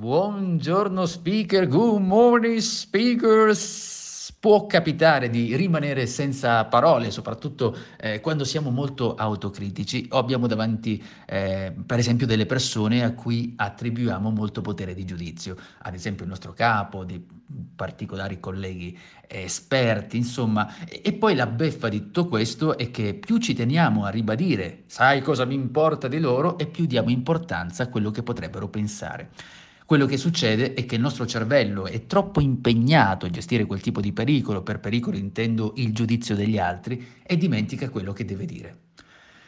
Buongiorno speaker, good morning speakers. Può capitare di rimanere senza parole, soprattutto eh, quando siamo molto autocritici o abbiamo davanti, eh, per esempio, delle persone a cui attribuiamo molto potere di giudizio, ad esempio il nostro capo, dei particolari colleghi esperti, insomma. E, e poi la beffa di tutto questo è che più ci teniamo a ribadire, sai cosa mi importa di loro, e più diamo importanza a quello che potrebbero pensare. Quello che succede è che il nostro cervello è troppo impegnato a gestire quel tipo di pericolo, per pericolo intendo il giudizio degli altri, e dimentica quello che deve dire.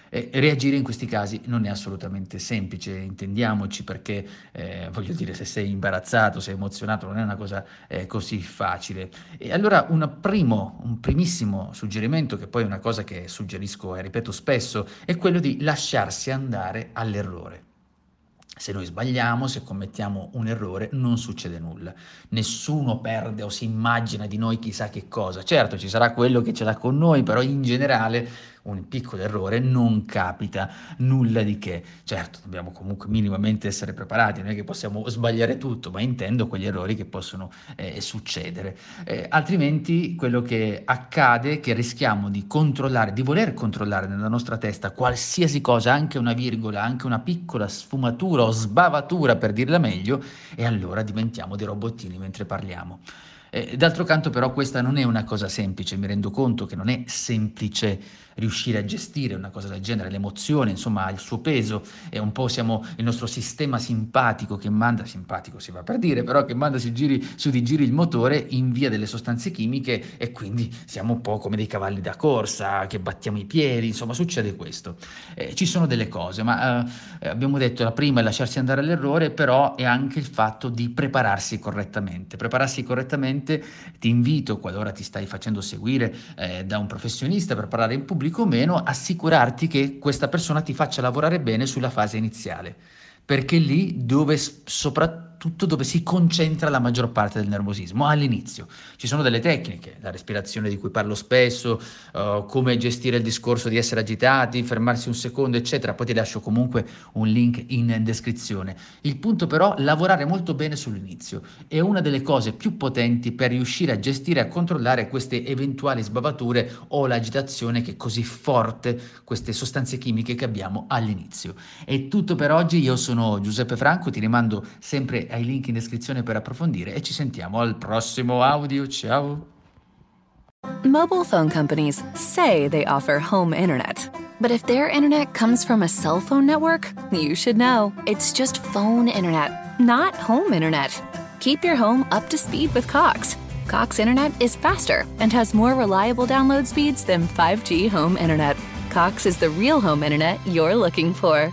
E reagire in questi casi non è assolutamente semplice, intendiamoci, perché eh, voglio dire, se sei imbarazzato, sei emozionato, non è una cosa eh, così facile. E allora primo, un primissimo suggerimento, che poi è una cosa che suggerisco e ripeto spesso, è quello di lasciarsi andare all'errore. Se noi sbagliamo, se commettiamo un errore, non succede nulla. Nessuno perde o si immagina di noi chissà che cosa. Certo, ci sarà quello che ce l'ha con noi, però in generale un piccolo errore non capita nulla di che. Certo, dobbiamo comunque minimamente essere preparati, non è che possiamo sbagliare tutto, ma intendo quegli errori che possono eh, succedere. Eh, altrimenti quello che accade è che rischiamo di controllare, di voler controllare nella nostra testa qualsiasi cosa, anche una virgola, anche una piccola sfumatura o sbavatura per dirla meglio, e allora diventiamo dei robottini mentre parliamo. Eh, d'altro canto però questa non è una cosa semplice, mi rendo conto che non è semplice riuscire a gestire una cosa del genere, l'emozione insomma ha il suo peso e un po' siamo il nostro sistema simpatico che manda, simpatico si va per dire, però che manda su, giri, su di giri il motore, invia delle sostanze chimiche e quindi siamo un po' come dei cavalli da corsa che battiamo i piedi, insomma succede questo. Eh, ci sono delle cose, ma eh, abbiamo detto la prima è lasciarsi andare all'errore, però è anche il fatto di prepararsi correttamente. Prepararsi correttamente sicuramente ti invito, qualora ti stai facendo seguire eh, da un professionista per parlare in pubblico o meno, assicurarti che questa persona ti faccia lavorare bene sulla fase iniziale, perché lì dove soprattutto tutto dove si concentra la maggior parte del nervosismo, all'inizio. Ci sono delle tecniche, la respirazione di cui parlo spesso, uh, come gestire il discorso di essere agitati, fermarsi un secondo, eccetera, poi ti lascio comunque un link in descrizione. Il punto però, lavorare molto bene sull'inizio è una delle cose più potenti per riuscire a gestire e a controllare queste eventuali sbavature o l'agitazione che è così forte, queste sostanze chimiche che abbiamo all'inizio. È tutto per oggi, io sono Giuseppe Franco, ti rimando sempre hai link in descrizione per approfondire e ci sentiamo al prossimo audio. Ciao! Mobile phone companies say they offer home internet. But if their internet comes from a cell phone network, you should know. It's just phone internet, not home internet. Keep your home up to speed with Cox. Cox Internet is faster and has more reliable download speeds than 5G home internet. Cox is the real home internet you're looking for